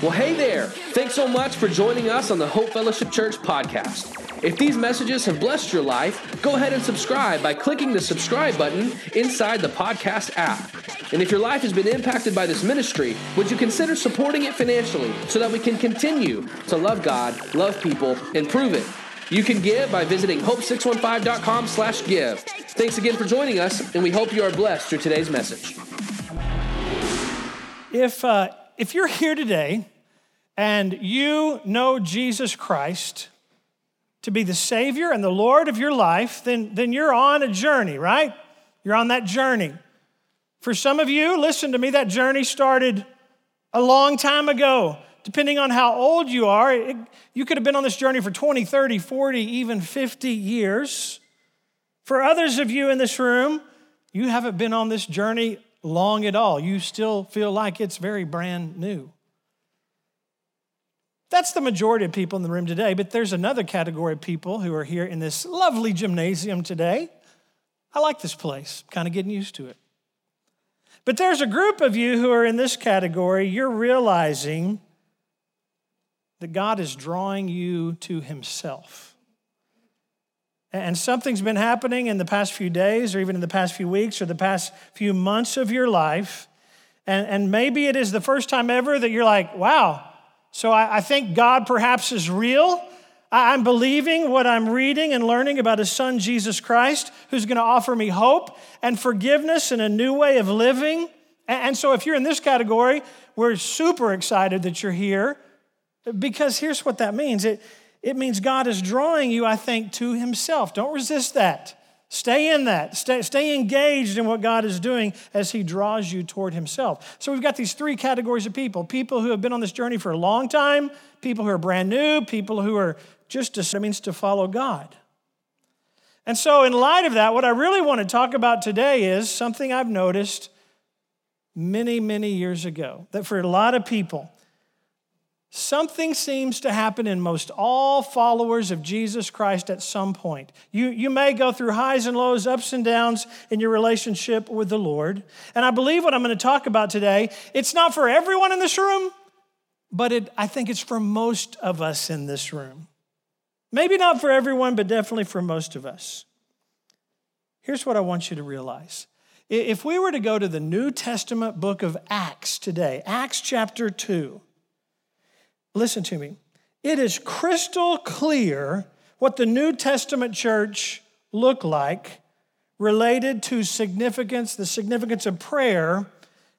Well, hey there. Thanks so much for joining us on the Hope Fellowship Church podcast. If these messages have blessed your life, go ahead and subscribe by clicking the subscribe button inside the podcast app. And if your life has been impacted by this ministry, would you consider supporting it financially so that we can continue to love God, love people, and prove it? You can give by visiting hope615.com slash give. Thanks again for joining us, and we hope you are blessed through today's message. If, uh, if you're here today and you know Jesus Christ to be the Savior and the Lord of your life, then, then you're on a journey, right? You're on that journey. For some of you, listen to me, that journey started a long time ago. Depending on how old you are, it, you could have been on this journey for 20, 30, 40, even 50 years. For others of you in this room, you haven't been on this journey long at all. You still feel like it's very brand new. That's the majority of people in the room today, but there's another category of people who are here in this lovely gymnasium today. I like this place, kind of getting used to it. But there's a group of you who are in this category, you're realizing that God is drawing you to Himself. And something's been happening in the past few days, or even in the past few weeks, or the past few months of your life. And, and maybe it is the first time ever that you're like, wow, so I, I think God perhaps is real. I'm believing what I'm reading and learning about His Son, Jesus Christ, who's going to offer me hope and forgiveness and a new way of living. And so, if you're in this category, we're super excited that you're here because here's what that means it, it means God is drawing you, I think, to Himself. Don't resist that. Stay in that. Stay, stay engaged in what God is doing as He draws you toward Himself. So we've got these three categories of people people who have been on this journey for a long time, people who are brand new, people who are just means to follow God. And so, in light of that, what I really want to talk about today is something I've noticed many, many years ago that for a lot of people, Something seems to happen in most all followers of Jesus Christ at some point. You, you may go through highs and lows, ups and downs in your relationship with the Lord. And I believe what I'm going to talk about today, it's not for everyone in this room, but it, I think it's for most of us in this room. Maybe not for everyone, but definitely for most of us. Here's what I want you to realize. If we were to go to the New Testament book of Acts today, Acts chapter 2, Listen to me. It is crystal clear what the New Testament church looked like related to significance, the significance of prayer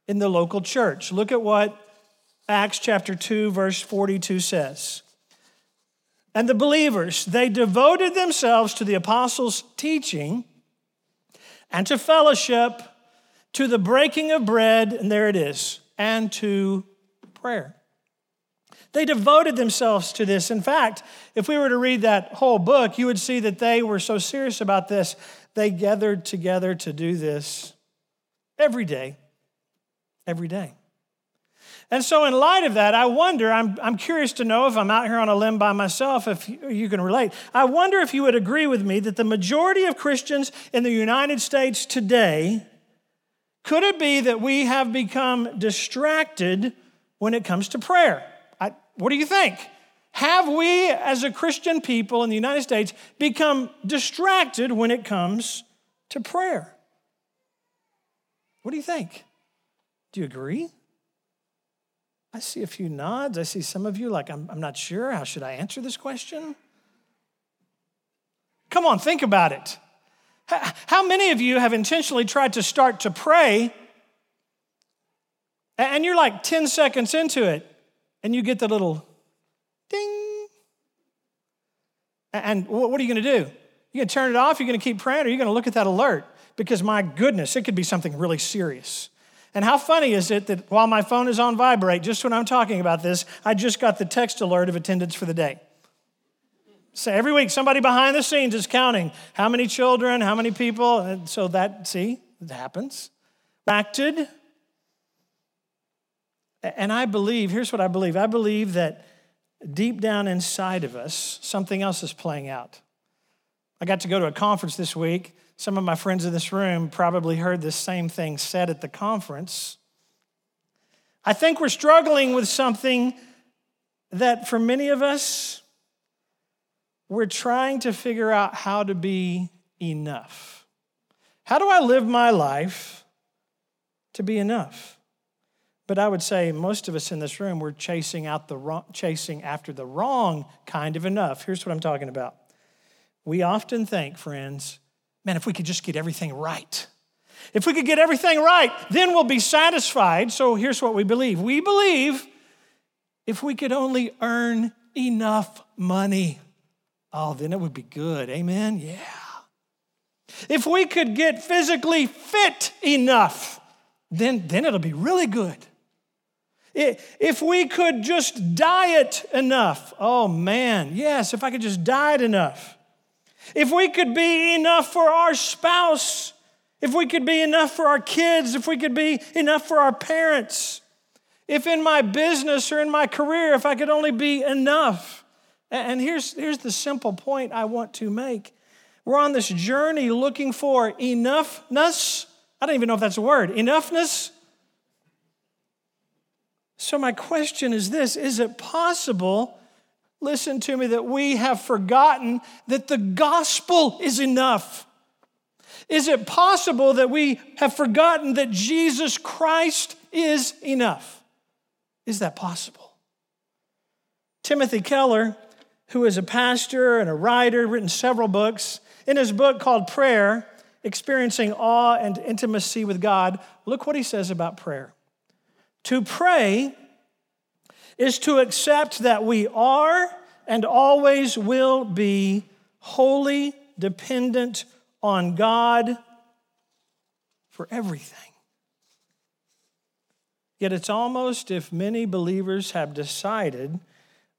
in the local church. Look at what Acts chapter 2, verse 42 says. And the believers, they devoted themselves to the apostles' teaching and to fellowship, to the breaking of bread, and there it is, and to prayer. They devoted themselves to this. In fact, if we were to read that whole book, you would see that they were so serious about this, they gathered together to do this every day. Every day. And so, in light of that, I wonder, I'm, I'm curious to know if I'm out here on a limb by myself, if you, you can relate. I wonder if you would agree with me that the majority of Christians in the United States today, could it be that we have become distracted when it comes to prayer? What do you think? Have we, as a Christian people in the United States, become distracted when it comes to prayer? What do you think? Do you agree? I see a few nods. I see some of you like, I'm, I'm not sure. How should I answer this question? Come on, think about it. How many of you have intentionally tried to start to pray and you're like 10 seconds into it and you get the little ding. And what are you going to do? You're going to turn it off, you're going to keep praying, or you're going to look at that alert because my goodness, it could be something really serious. And how funny is it that while my phone is on vibrate, just when I'm talking about this, I just got the text alert of attendance for the day. So every week, somebody behind the scenes is counting how many children, how many people. And so that, see, it happens. Acted and I believe, here's what I believe I believe that deep down inside of us, something else is playing out. I got to go to a conference this week. Some of my friends in this room probably heard this same thing said at the conference. I think we're struggling with something that for many of us, we're trying to figure out how to be enough. How do I live my life to be enough? But I would say most of us in this room, we're chasing, out the wrong, chasing after the wrong kind of enough. Here's what I'm talking about. We often think, friends, man, if we could just get everything right, if we could get everything right, then we'll be satisfied. So here's what we believe we believe if we could only earn enough money, oh, then it would be good. Amen? Yeah. If we could get physically fit enough, then, then it'll be really good. If we could just diet enough, oh man, yes, if I could just diet enough. If we could be enough for our spouse, if we could be enough for our kids, if we could be enough for our parents, if in my business or in my career, if I could only be enough. And here's, here's the simple point I want to make we're on this journey looking for enoughness. I don't even know if that's a word enoughness. So, my question is this Is it possible, listen to me, that we have forgotten that the gospel is enough? Is it possible that we have forgotten that Jesus Christ is enough? Is that possible? Timothy Keller, who is a pastor and a writer, written several books, in his book called Prayer, Experiencing Awe and Intimacy with God, look what he says about prayer. To pray is to accept that we are and always will be wholly dependent on God for everything. Yet it's almost if many believers have decided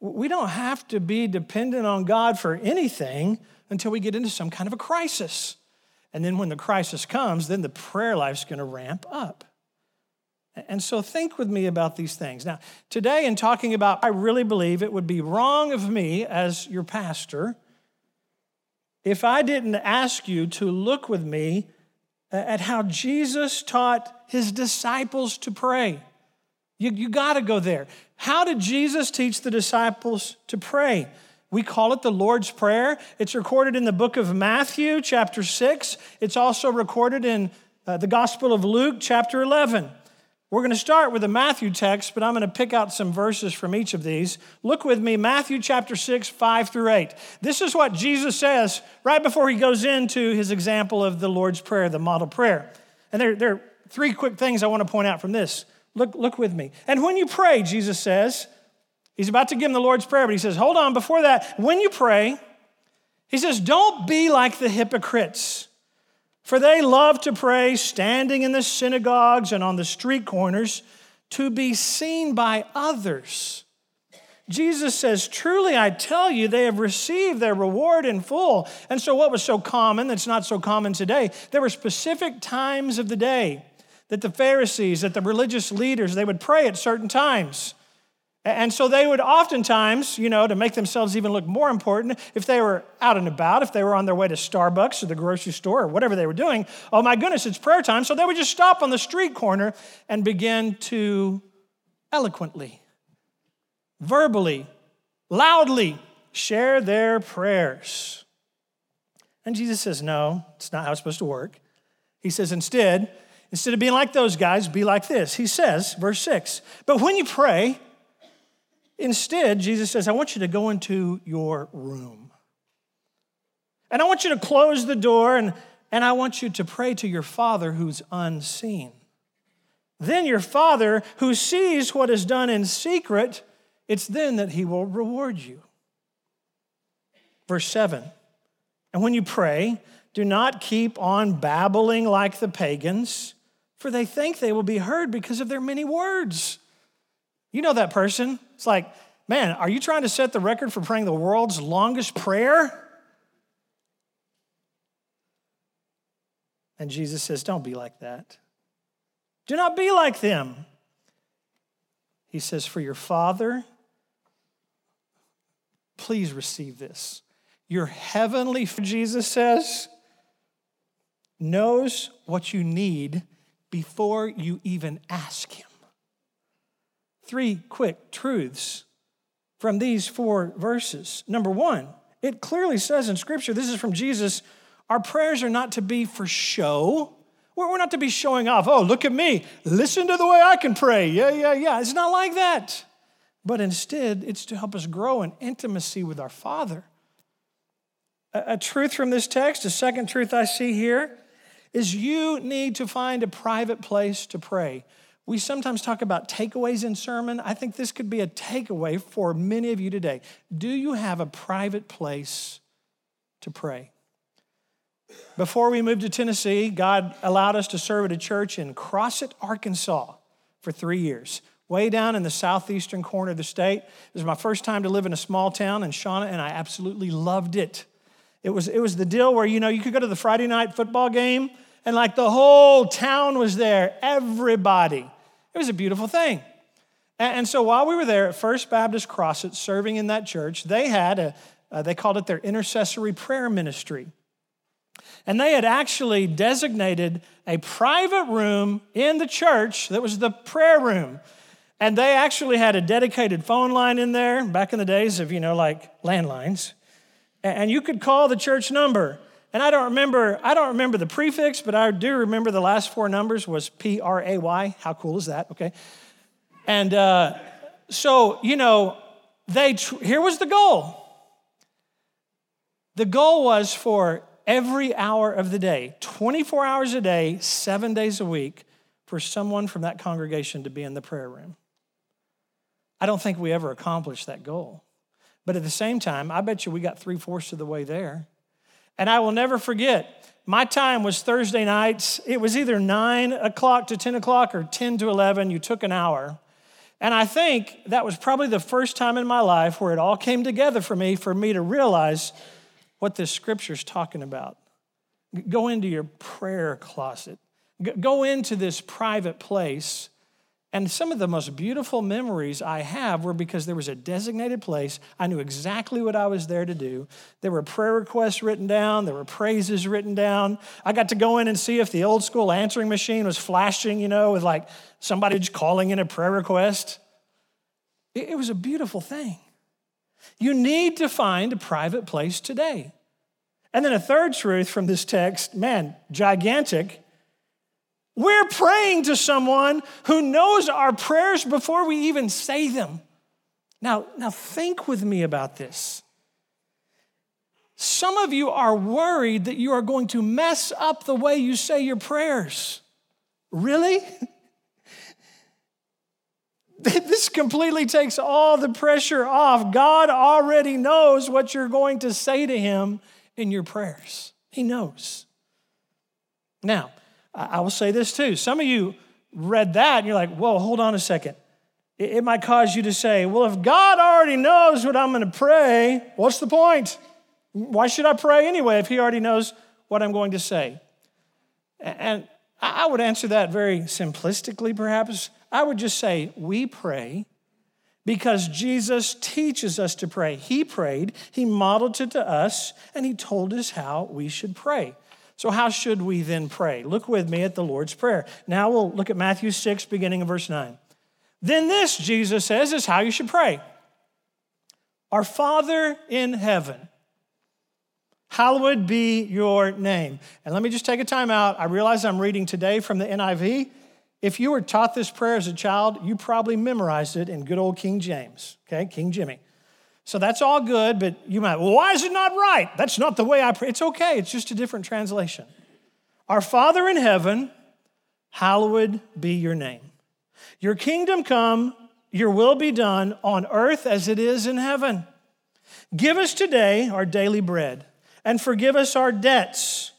we don't have to be dependent on God for anything until we get into some kind of a crisis. And then when the crisis comes, then the prayer life's going to ramp up. And so think with me about these things. Now, today, in talking about, I really believe it would be wrong of me as your pastor if I didn't ask you to look with me at how Jesus taught his disciples to pray. You, you got to go there. How did Jesus teach the disciples to pray? We call it the Lord's Prayer. It's recorded in the book of Matthew, chapter 6. It's also recorded in uh, the Gospel of Luke, chapter 11. We're going to start with the Matthew text, but I'm going to pick out some verses from each of these. Look with me, Matthew chapter 6, 5 through 8. This is what Jesus says right before he goes into his example of the Lord's Prayer, the model prayer. And there, there are three quick things I want to point out from this. Look, look with me. And when you pray, Jesus says, he's about to give him the Lord's Prayer, but he says, hold on, before that, when you pray, he says, don't be like the hypocrites for they love to pray standing in the synagogues and on the street corners to be seen by others. Jesus says, Truly I tell you, they have received their reward in full. And so, what was so common that's not so common today? There were specific times of the day that the Pharisees, that the religious leaders, they would pray at certain times. And so they would oftentimes, you know, to make themselves even look more important, if they were out and about, if they were on their way to Starbucks or the grocery store or whatever they were doing, oh my goodness, it's prayer time. So they would just stop on the street corner and begin to eloquently, verbally, loudly share their prayers. And Jesus says, no, it's not how it's supposed to work. He says, instead, instead of being like those guys, be like this. He says, verse 6, but when you pray, Instead, Jesus says, I want you to go into your room. And I want you to close the door and, and I want you to pray to your Father who's unseen. Then your Father, who sees what is done in secret, it's then that he will reward you. Verse 7 And when you pray, do not keep on babbling like the pagans, for they think they will be heard because of their many words. You know that person. It's like, man, are you trying to set the record for praying the world's longest prayer? And Jesus says, don't be like that. Do not be like them. He says, for your Father, please receive this. Your heavenly, Jesus says, knows what you need before you even ask Him three quick truths from these four verses. Number one, it clearly says in Scripture, this is from Jesus, our prayers are not to be for show. We're not to be showing off, oh, look at me, listen to the way I can pray. Yeah, yeah, yeah. It's not like that. But instead, it's to help us grow in intimacy with our Father. A, truth from this text, a second truth I see here, is you need to find a private place to pray. We sometimes talk about takeaways in sermon. I think this could be a takeaway for many of you today. Do you have a private place to pray? Before we moved to Tennessee, God allowed us to serve at a church in Crossett, Arkansas for three years, way down in the southeastern corner of the state. It was my first time to live in a small town in Shawnee, and I absolutely loved it. It was, it was the deal where, you know, you could go to the Friday night football game and like the whole town was there, everybody. It was a beautiful thing. And, so while we were there at First Baptist Crossett serving in that church, they had a, uh, they called it their intercessory prayer ministry. And they had actually designated a private room in the church that was the prayer room. And they actually had a dedicated phone line in there back in the days of, you know, like landlines and you could call the church number. And I don't remember, I don't remember the prefix, but I do remember the last four numbers was P R A Y. How cool is that? Okay. And uh, so, you know, they tr- here was the goal. The goal was for every hour of the day, 24 hours a day, seven days a week, for someone from that congregation to be in the prayer room. I don't think we ever accomplished that goal. But at the same time, I bet you we got three fourths of the way there. And I will never forget, my time was Thursday nights. It was either nine o'clock to 10 o'clock or 10 to 11. You took an hour. And I think that was probably the first time in my life where it all came together for me, for me to realize what this scripture's talking about. Go into your prayer closet, go into this private place and some of the most beautiful memories I have were because there was a designated place. I knew exactly what I was there to do. There were prayer requests written down, there were praises written down. I got to go in and see if the old school answering machine was flashing, you know, with like somebody just calling in a prayer request. It was a beautiful thing. You need to find a private place today. And then a third truth from this text, man, gigantic we're praying to someone who knows our prayers before we even say them. Now, now think with me about this. Some of you are worried that you are going to mess up the way you say your prayers. Really? this completely takes all the pressure off. God already knows what you're going to say to Him in your prayers, He knows. Now, I will say this too. Some of you read that and you're like, whoa, hold on a second. It might cause you to say, well, if God already knows what I'm going to pray, what's the point? Why should I pray anyway if He already knows what I'm going to say? And I would answer that very simplistically, perhaps. I would just say, we pray because Jesus teaches us to pray. He prayed, He modeled it to us, and He told us how we should pray. So, how should we then pray? Look with me at the Lord's Prayer. Now we'll look at Matthew 6, beginning in verse 9. Then, this, Jesus says, is how you should pray Our Father in heaven, hallowed be your name. And let me just take a time out. I realize I'm reading today from the NIV. If you were taught this prayer as a child, you probably memorized it in good old King James, okay, King Jimmy. So that's all good, but you might, well, why is it not right? That's not the way I pray. It's okay, it's just a different translation. Our Father in heaven, hallowed be your name. Your kingdom come, your will be done on earth as it is in heaven. Give us today our daily bread and forgive us our debts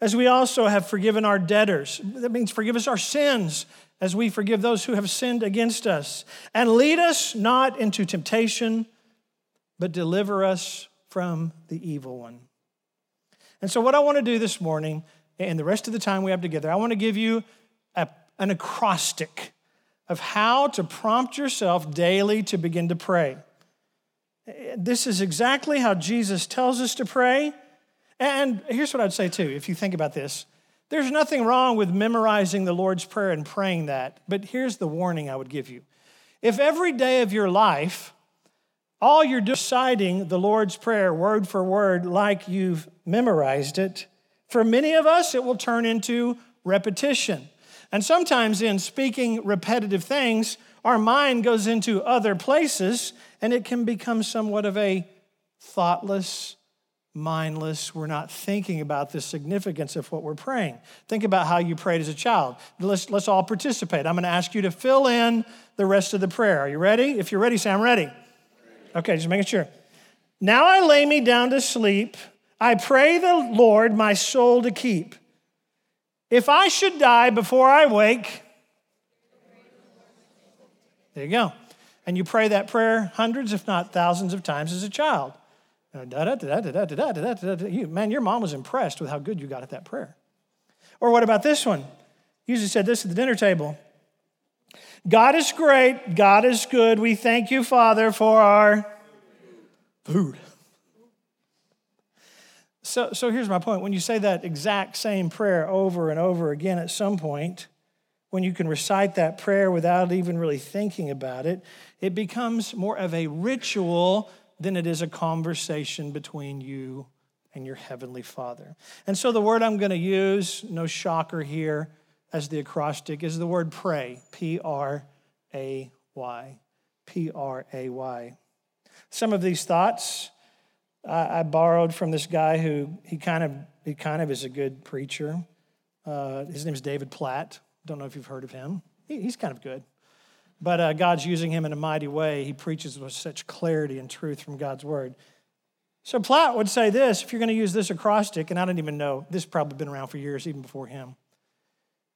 as we also have forgiven our debtors. That means forgive us our sins as we forgive those who have sinned against us. And lead us not into temptation but deliver us from the evil one. And so, what I want to do this morning and the rest of the time we have together, I want to give you a, an acrostic of how to prompt yourself daily to begin to pray. This is exactly how Jesus tells us to pray. And here's what I'd say too, if you think about this. There's nothing wrong with memorizing the Lord's Prayer and praying that, but here's the warning I would give you. If every day of your life all you're deciding the Lord's Prayer word for word like you've memorized it. For many of us, it will turn into repetition. And sometimes in speaking repetitive things, our mind goes into other places and it can become somewhat of a thoughtless, mindless. We're not thinking about the significance of what we're praying. Think about how you prayed as a child. Let's, let's all participate. I'm going to ask you to fill in the rest of the prayer. Are you ready? If you're ready, say, I'm ready. Okay, just making sure. Now I lay me down to sleep. I pray the Lord my soul to keep. If I should die before I wake, there you go. And you pray that prayer hundreds, if not thousands of times as a child. Man, your mom was impressed with how good you got at that prayer. Or what about this one? usually said this at the dinner table God is great, God is good. We thank you, Father, for our food. So, so here's my point. When you say that exact same prayer over and over again at some point, when you can recite that prayer without even really thinking about it, it becomes more of a ritual than it is a conversation between you and your heavenly Father. And so the word I'm going to use, no shocker here, as the acrostic is the word pray P R A Y. P R A Y. Some of these thoughts I, I, borrowed from this guy who he kind of he kind of is a good preacher. Uh, his name is David Platt. Don't know if you've heard of him. He, he's kind of good. But uh, God's using him in a mighty way. He preaches with such clarity and truth from God's word. So Platt would say this if you're going to use this acrostic, and I don't even know, this probably been around for years, even before him.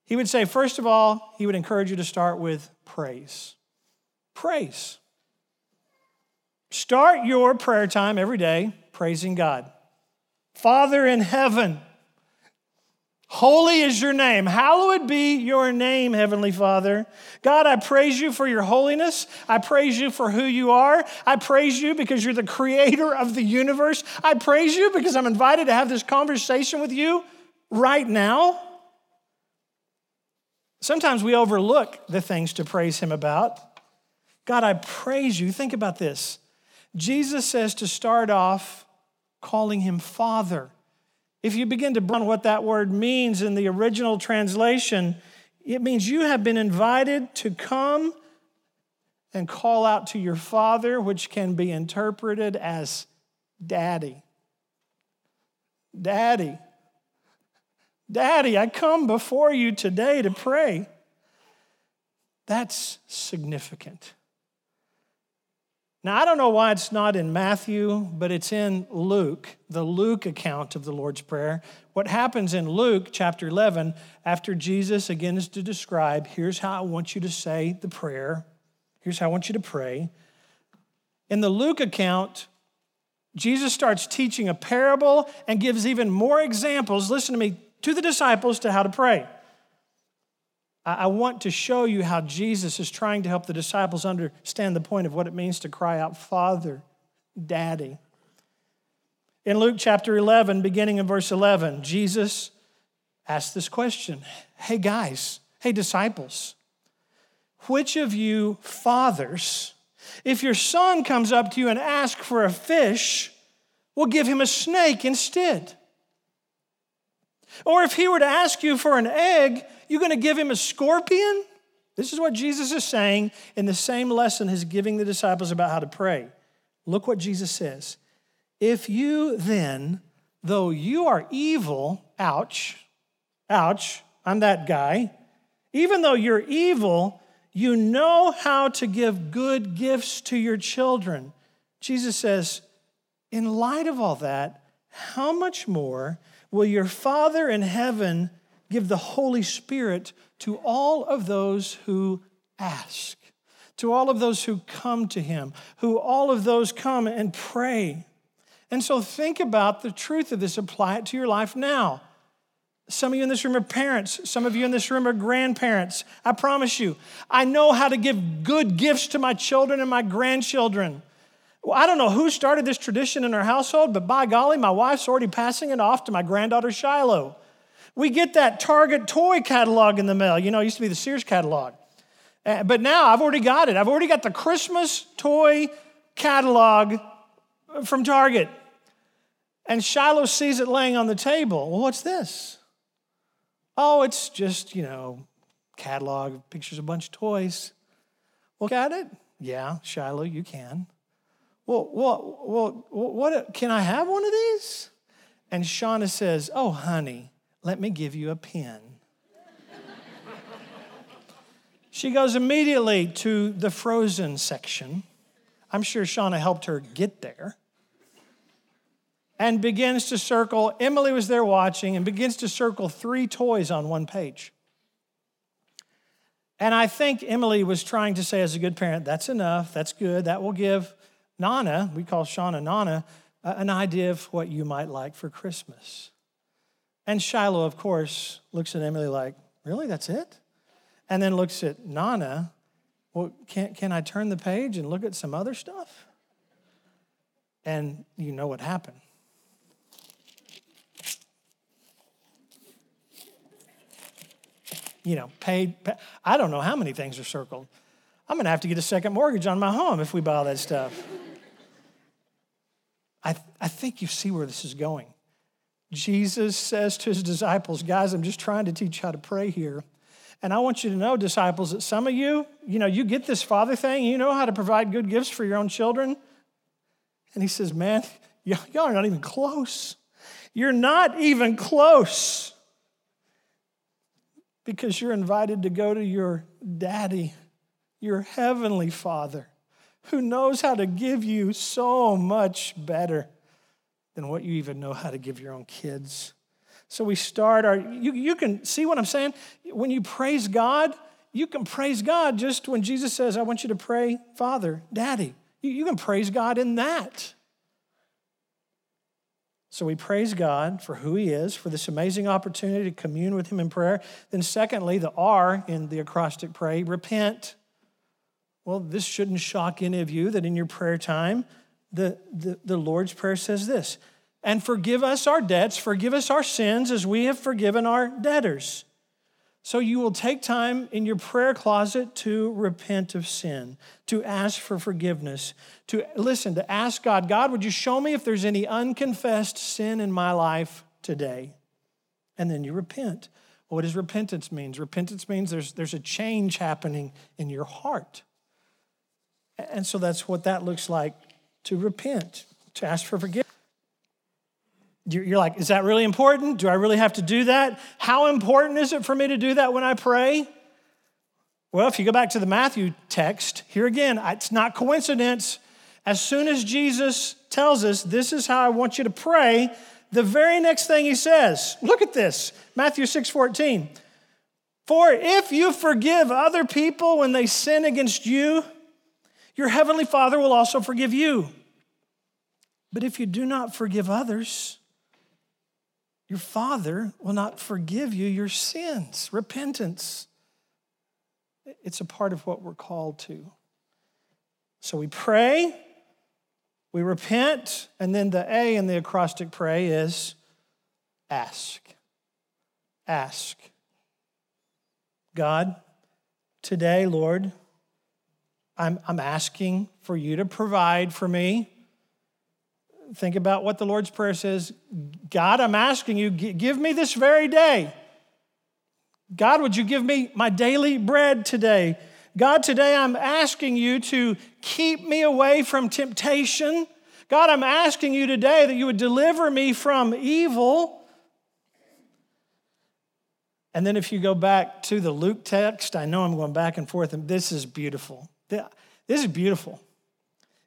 He would say, first of all, he would encourage you to start with praise. Praise. Start your prayer time every day praising God. Father in heaven, Holy is your name. Hallowed be your name, Heavenly Father. God, I praise you for your holiness. I praise you for who you are. I praise you because you're the creator of the universe. I praise you because I'm invited to have this conversation with you right now. Sometimes we overlook the things to praise Him about. God, I praise you. Think about this. Jesus says to start off calling Him Father. If you begin to burn what that word means in the original translation, it means you have been invited to come and call out to your father, which can be interpreted as daddy. Daddy. Daddy, I come before you today to pray. That's significant. Now, I don't know why it's not in Matthew, but it's in Luke, the Luke account of the Lord's Prayer. What happens in Luke chapter 11, after Jesus again is to describe, here's how I want you to say the prayer, here's how I want you to pray. In the Luke account, Jesus starts teaching a parable and gives even more examples, listen to me, to the disciples to how to pray. I want to show you how Jesus is trying to help the disciples understand the point of what it means to cry out, Father, Daddy. In Luke chapter 11, beginning in verse 11, Jesus asked this question Hey, guys, hey, disciples, which of you fathers, if your son comes up to you and asks for a fish, will give him a snake instead? Or if he were to ask you for an egg, you're going to give him a scorpion? This is what Jesus is saying in the same lesson he's giving the disciples about how to pray. Look what Jesus says. If you then, though you are evil, ouch, ouch, I'm that guy, even though you're evil, you know how to give good gifts to your children. Jesus says, in light of all that, how much more will your Father in heaven give the Holy Spirit to all of those who ask, to all of those who come to Him, who all of those come and pray. And so think about the truth of this, apply it to your life now. Some of you in this room are parents. Some of you in this room are grandparents. I promise you, I know how to give good gifts to my children and my grandchildren. Well, I don't know who started this tradition in our household, but by golly, my wife's already passing it off to my granddaughter Shiloh. We get that Target toy catalog in the mail. You know, it used to be the Sears catalog. Uh, but now I've already got it. I've already got the Christmas toy catalog from Target. And Shiloh sees it laying on the table. Well, what's this? Oh, it's just, you know, catalog, pictures of a bunch of toys. Look at it. Yeah, Shiloh, you can. Well, well, well, what, can I have one of these? And Shauna says, Oh, honey, let me give you a pen. she goes immediately to the frozen section. I'm sure Shauna helped her get there. And begins to circle. Emily was there watching and begins to circle three toys on one page. And I think Emily was trying to say, as a good parent, that's enough, that's good, that will give Nana, we call Shauna Nana, uh, an idea of what you might like for Christmas. And Shiloh, of course, looks at Emily like, really, that's it? And then looks at Nana, well, can, can I turn the page and look at some other stuff? And you know what happened. you know, paid, paid. I don't know how many things are circled. I'm going to have to get a second mortgage on my home if we buy all that stuff. I, I think you see where this is going. Jesus says to his disciples, guys, I'm just trying to teach you how to pray here. And I want you to know, disciples, that some of you, you know, you get this father thing, you know how to provide good gifts for your own children. And he says, man, y'all are not even close. You're not even close because you're invited to go to your daddy, your heavenly father, who knows how to give you so much better than what you even know how to give your own kids. So we start our, you, you can see what I'm saying? When you praise God, you can praise God just when Jesus says, I want you to pray, Father, Daddy. You, you can praise God in that. So we praise God for who He is, for this amazing opportunity to commune with Him in prayer. Then, secondly, the R in the acrostic pray, repent. Well, this shouldn't shock any of you that in your prayer time, the, the, the Lord's Prayer says this and forgive us our debts, forgive us our sins as we have forgiven our debtors. So you will take time in your prayer closet to repent of sin, to ask for forgiveness, to listen, to ask God, God, would you show me if there's any unconfessed sin in my life today? And then you repent. what does repentance mean? Repentance means there's, there's a change happening in your heart. And so that's what that looks like to repent, to ask for forgiveness. You're like, is that really important? Do I really have to do that? How important is it for me to do that when I pray? Well, if you go back to the Matthew text, here again, it's not coincidence. As soon as Jesus tells us, this is how I want you to pray, the very next thing he says, look at this Matthew 6 14. For if you forgive other people when they sin against you, your heavenly Father will also forgive you. But if you do not forgive others, your Father will not forgive you your sins. Repentance. It's a part of what we're called to. So we pray, we repent, and then the A in the acrostic pray is ask. Ask. God, today, Lord, I'm, I'm asking for you to provide for me think about what the Lord's Prayer says God, I'm asking you, give me this very day. God, would you give me my daily bread today? God, today I'm asking you to keep me away from temptation. God, I'm asking you today that you would deliver me from evil. And then if you go back to the Luke text, I know I'm going back and forth, and this is beautiful. This is beautiful.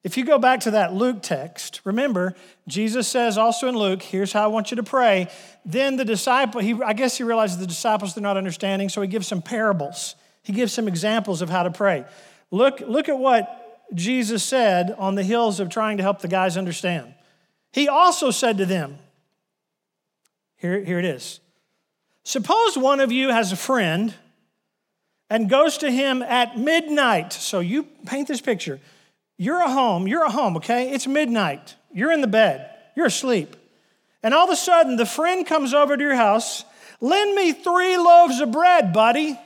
If you go back to that Luke text, remember, Jesus says also in Luke, here's how I want you to pray. Then the disciple, he, I guess he realizes the disciples, they're not understanding, so he gives some parables. He gives some examples of how to pray. Look, look at what Jesus said on the hills of trying to help the guys understand. He also said to them, here, here it is. Suppose one of you has a friend and goes to him at midnight. So you paint this picture. You're a home, you're a home, okay? It's midnight. You're in the bed, you're asleep. And all of a sudden, the friend comes over to your house. Lend me three loaves of bread, buddy.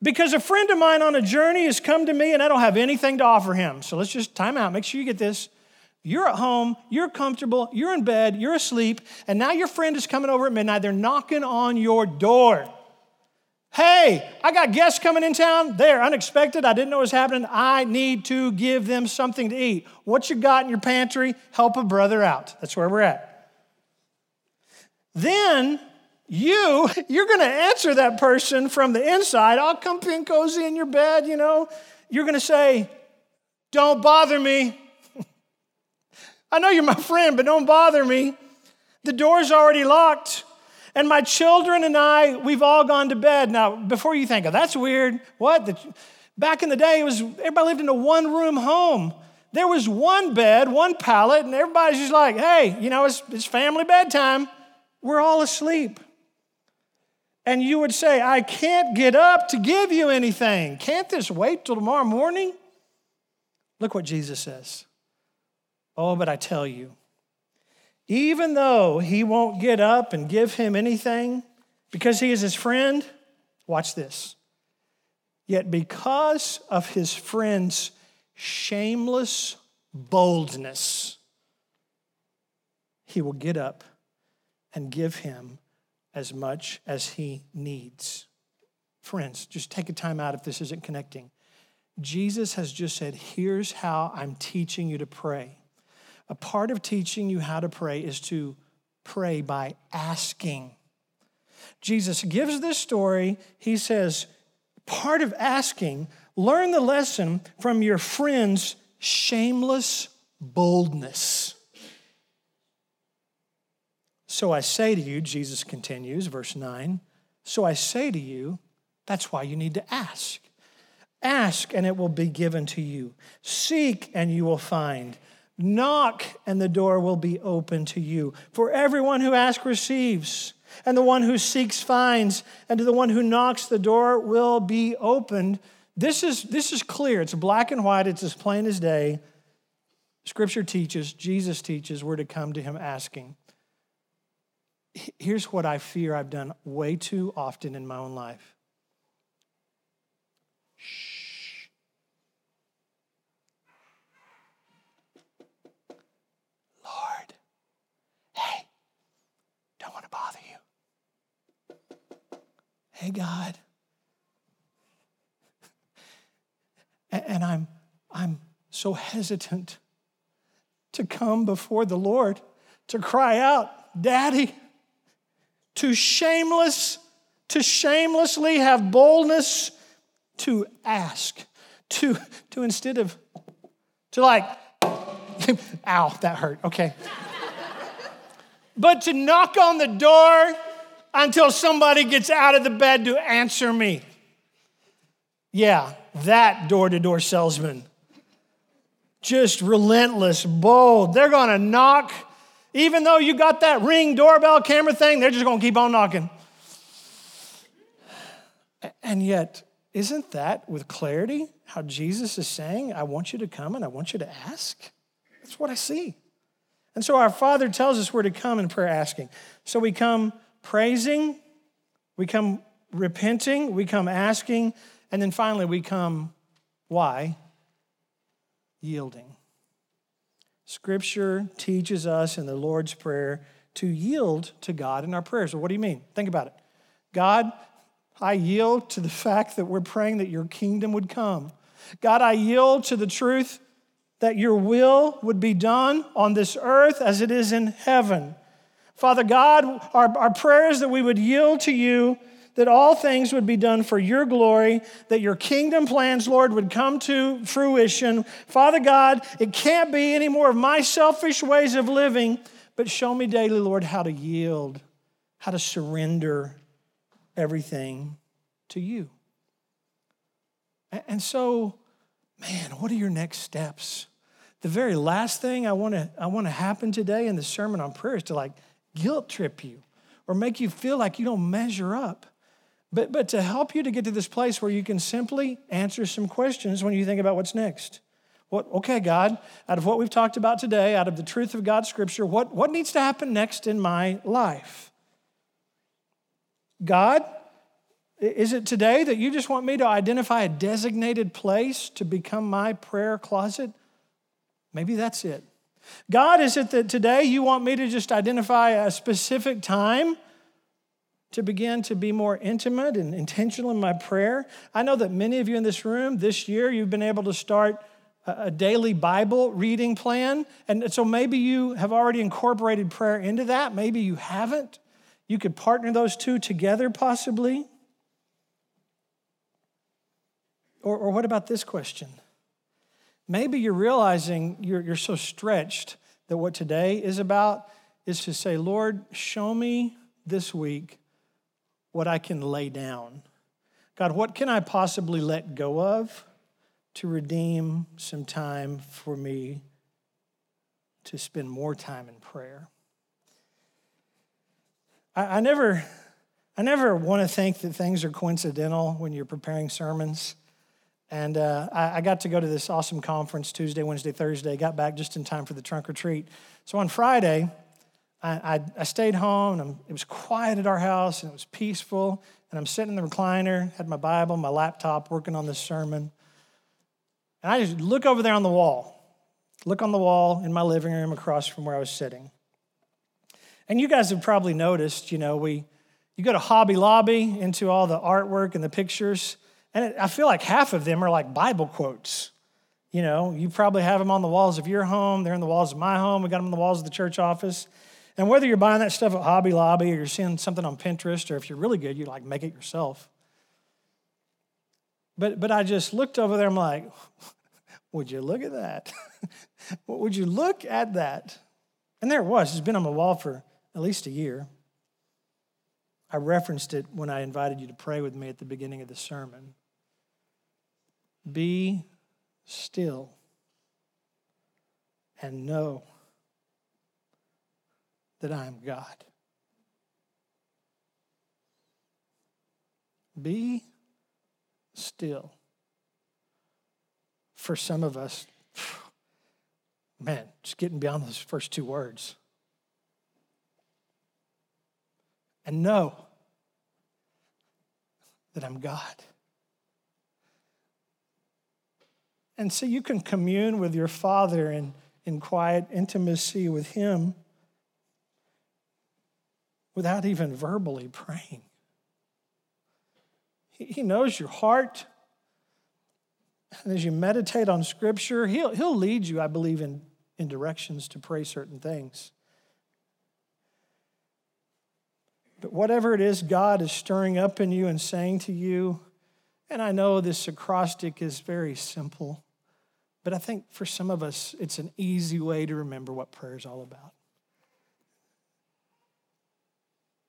Because a friend of mine on a journey has come to me and I don't have anything to offer him. So let's just time out. Make sure you get this. You're at home, you're comfortable, you're in bed, you're asleep, and now your friend is coming over at midnight. They're knocking on your door. Hey, I got guests coming in town. They're unexpected. I didn't know what was happening. I need to give them something to eat. What you got in your pantry? Help a brother out. That's where we're at. Then you, you're going to answer that person from the inside. I'll come in cozy in your bed, you know. You're going to say, Don't bother me. I know you're my friend, but don't bother me. The door's already locked. And my children and I, we've all gone to bed. Now, before you think, oh, that's weird. What? The, back in the day, it was everybody lived in a one room home. There was one bed, one pallet, and everybody's just like, hey, you know, it's, it's family bedtime. We're all asleep. And you would say, I can't get up to give you anything. Can't this wait till tomorrow morning? Look what Jesus says. Oh, but I tell you, even though he won't get up and give him anything because he is his friend, watch this. Yet because of his friend's shameless boldness, he will get up and give him as much as he needs. Friends, just take a time out if this isn't connecting. Jesus has just said, Here's how I'm teaching you to pray. A part of teaching you how to pray is to pray by asking. Jesus gives this story. He says, part of asking, learn the lesson from your friend's shameless boldness. So I say to you, Jesus continues, verse 9, so I say to you, that's why you need to ask. Ask and it will be given to you. Seek and you will find. Knock, and the door will be open to you. For everyone who asks receives, and the one who seeks finds, and to the one who knocks, the door will be opened. This is, this is clear. It's black and white, it's as plain as day. Scripture teaches, Jesus teaches, we're to come to him asking. Here's what I fear I've done way too often in my own life God. And I'm, I'm so hesitant to come before the Lord, to cry out, Daddy, to shameless, to shamelessly have boldness to ask, to, to instead of, to like, ow, that hurt, okay. but to knock on the door until somebody gets out of the bed to answer me. Yeah, that door to door salesman. Just relentless, bold. They're gonna knock, even though you got that ring doorbell camera thing, they're just gonna keep on knocking. And yet, isn't that with clarity how Jesus is saying, I want you to come and I want you to ask? That's what I see. And so our Father tells us we're to come in prayer asking. So we come praising, we come repenting, we come asking, and then finally we come, why? Yielding. Scripture teaches us in the Lord's Prayer to yield to God in our prayers. What do you mean? Think about it. God, I yield to the fact that we're praying that your kingdom would come. God, I yield to the truth that your will would be done on this earth as it is in heaven. Father God, our, our prayer is that we would yield to you, that all things would be done for your glory, that your kingdom plans, Lord, would come to fruition. Father God, it can't be any more of my selfish ways of living, but show me daily, Lord, how to yield, how to surrender everything to you. And so, man, what are your next steps? The very last thing I want to I want to happen today in the sermon on prayer is to like guilt trip you or make you feel like you don't measure up. But, but to help you to get to this place where you can simply answer some questions when you think about what's next. What, okay, God, out of what we've talked about today, out of the truth of God's scripture, what, what needs to happen next in my life? God, Is it today that you just want me to identify a designated place to become my prayer closet? Maybe that's it. God, is it that today you want me to just identify a specific time to begin to be more intimate and intentional in my prayer? I know that many of you in this room this year, you've been able to start a daily Bible reading plan. And so maybe you have already incorporated prayer into that. Maybe you haven't. You could partner those two together, possibly. Or, or what about this question? Maybe you're realizing you're, you're so stretched that what today is about is to say, Lord, show me this week what I can lay down. God, what can I possibly let go of to redeem some time for me to spend more time in prayer? I, I never, I never want to think that things are coincidental when you're preparing sermons. And uh, I, I, got to go to this awesome conference Tuesday, Wednesday, Thursday. Got back just in time for the trunk or treat. So on Friday, I, I, I stayed home. And it was quiet at our house, and it was peaceful. And I'm sitting in the recliner, had my Bible, my laptop, working on this sermon. And I just look over there on the wall, look on the wall in my living room across from where I was sitting. And you guys have probably noticed, you know, we you go to Hobby Lobby into all the artwork and the pictures, and I feel like half of them are like Bible quotes. You know, you probably have them on the walls of your home, they're in the walls of my home, we got them on the walls of the church office. And whether you're buying that stuff at Hobby Lobby or you're seeing something on Pinterest, or if you're really good, you like make it yourself. But but I just looked over there, I'm like, would you look at that? would you look at that? And there it was. It's been on my wall for at least a year. I referenced it when I invited you to pray with me at the beginning of the sermon. Be still and know that I am God. Be still. For some of us, man, just getting beyond those first two words. and know that I'm God. And so you can commune with your Father in, in quiet intimacy with Him without even verbally praying. He knows your heart. And as you meditate on Scripture, He'll, he'll lead you, I believe, in, in directions to pray certain things. But whatever it is God is stirring up in you and saying to you, and I know this acrostic is very simple, but I think for some of us, it's an easy way to remember what prayer is all about.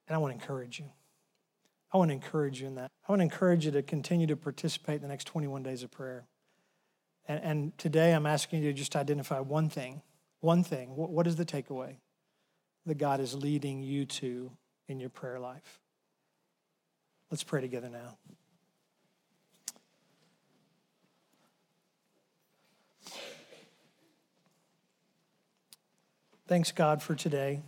And I want to encourage you. I want to encourage you in that. I want to encourage you to continue to participate in the next 21 days of prayer. And, and today I'm asking you to just identify one thing. One thing. What, what is the takeaway that God is leading you to in your prayer life. Let's pray together now. Thanks, God, for today.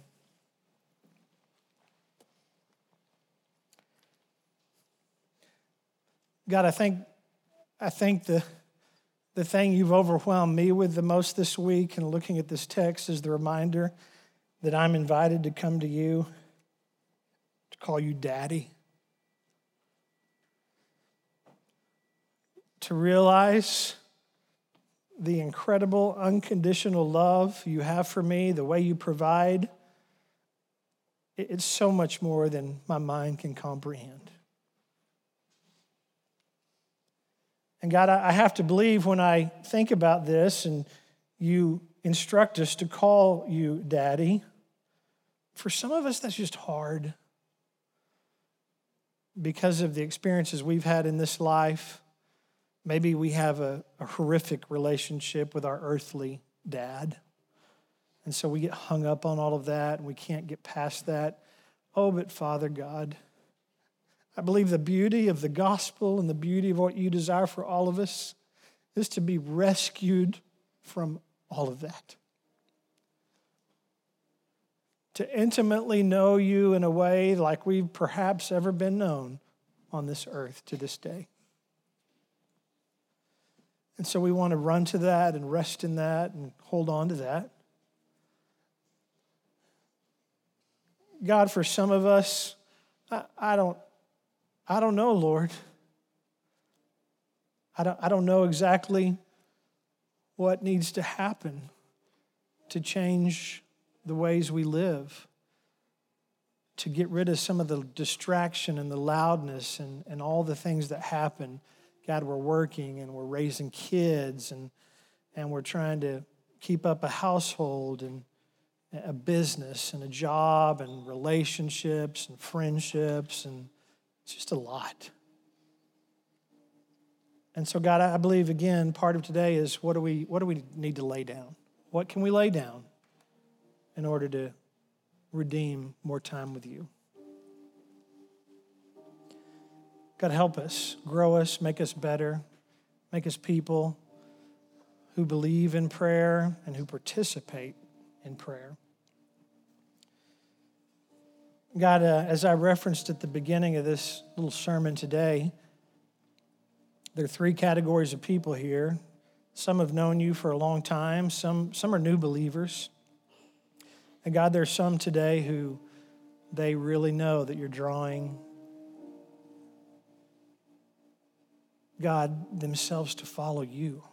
God, I think, I think the, the thing you've overwhelmed me with the most this week and looking at this text is the reminder that I'm invited to come to you to call you daddy. To realize the incredible unconditional love you have for me, the way you provide, it's so much more than my mind can comprehend. And God, I have to believe when I think about this and you instruct us to call you daddy, for some of us that's just hard because of the experiences we've had in this life, maybe we have a, a, horrific relationship with our earthly dad. And so we get hung up on all of that and we can't get past that. Oh, but Father God, I believe the beauty of the gospel and the beauty of what you desire for all of us is to be rescued from all of that to intimately know you in a way like we've perhaps ever been known on this earth to this day. And so we want to run to that and rest in that and hold on to that. God, for some of us, I, I don't, I don't know, Lord. I don't, I don't know exactly what needs to happen to change the ways we live, to get rid of some of the distraction and the loudness and, and all the things that happen. God, we're working and we're raising kids and, and we're trying to keep up a household and a business and a job and relationships and friendships and it's just a lot. And so, God, I believe again, part of today is what do we what do we need to lay down? What can we lay down in order to redeem more time with you? God, help us, grow us, make us better, make us people who believe in prayer and who participate in prayer. God, uh, as I referenced at the beginning of this little sermon today, there are three categories of people here. Some have known you for a long time, some, some are new believers. And God, there's some today who they really know that you're drawing God themselves to follow you.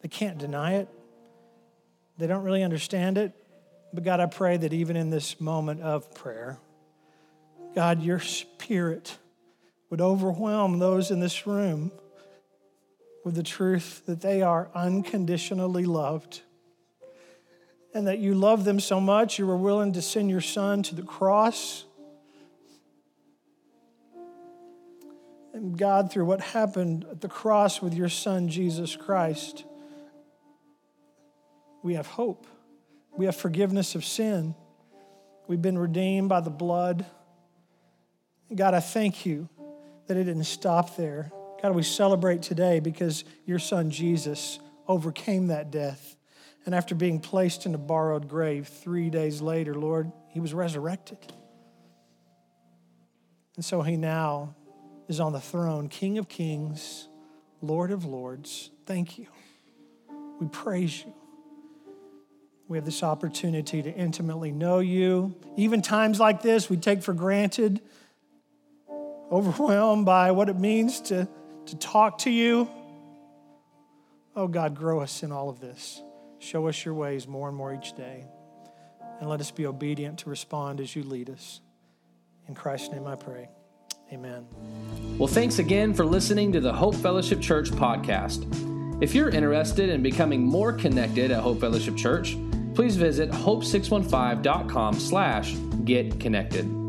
They can't deny it. They don't really understand it. But God, I pray that even in this moment of prayer, God, your spirit would overwhelm those in this room with the truth that they are unconditionally loved and that you love them so much you were willing to send your son to the cross. And God, through what happened at the cross with your son, Jesus Christ, we have hope. We have forgiveness of sin. We've been redeemed by the blood. God, I thank you that it didn't stop there. God, we celebrate today because your son Jesus overcame that death. And after being placed in a borrowed grave three days later, Lord, he was resurrected. And so he now is on the throne, King of kings, Lord of lords. Thank you. We praise you. We have this opportunity to intimately know you. Even times like this, we take for granted, overwhelmed by what it means to, to talk to you. Oh, God, grow us in all of this. Show us your ways more and more each day. And let us be obedient to respond as you lead us. In Christ's name I pray. Amen. Well, thanks again for listening to the Hope Fellowship Church podcast. If you're interested in becoming more connected at Hope Fellowship Church, please visit hope615.com slash get connected.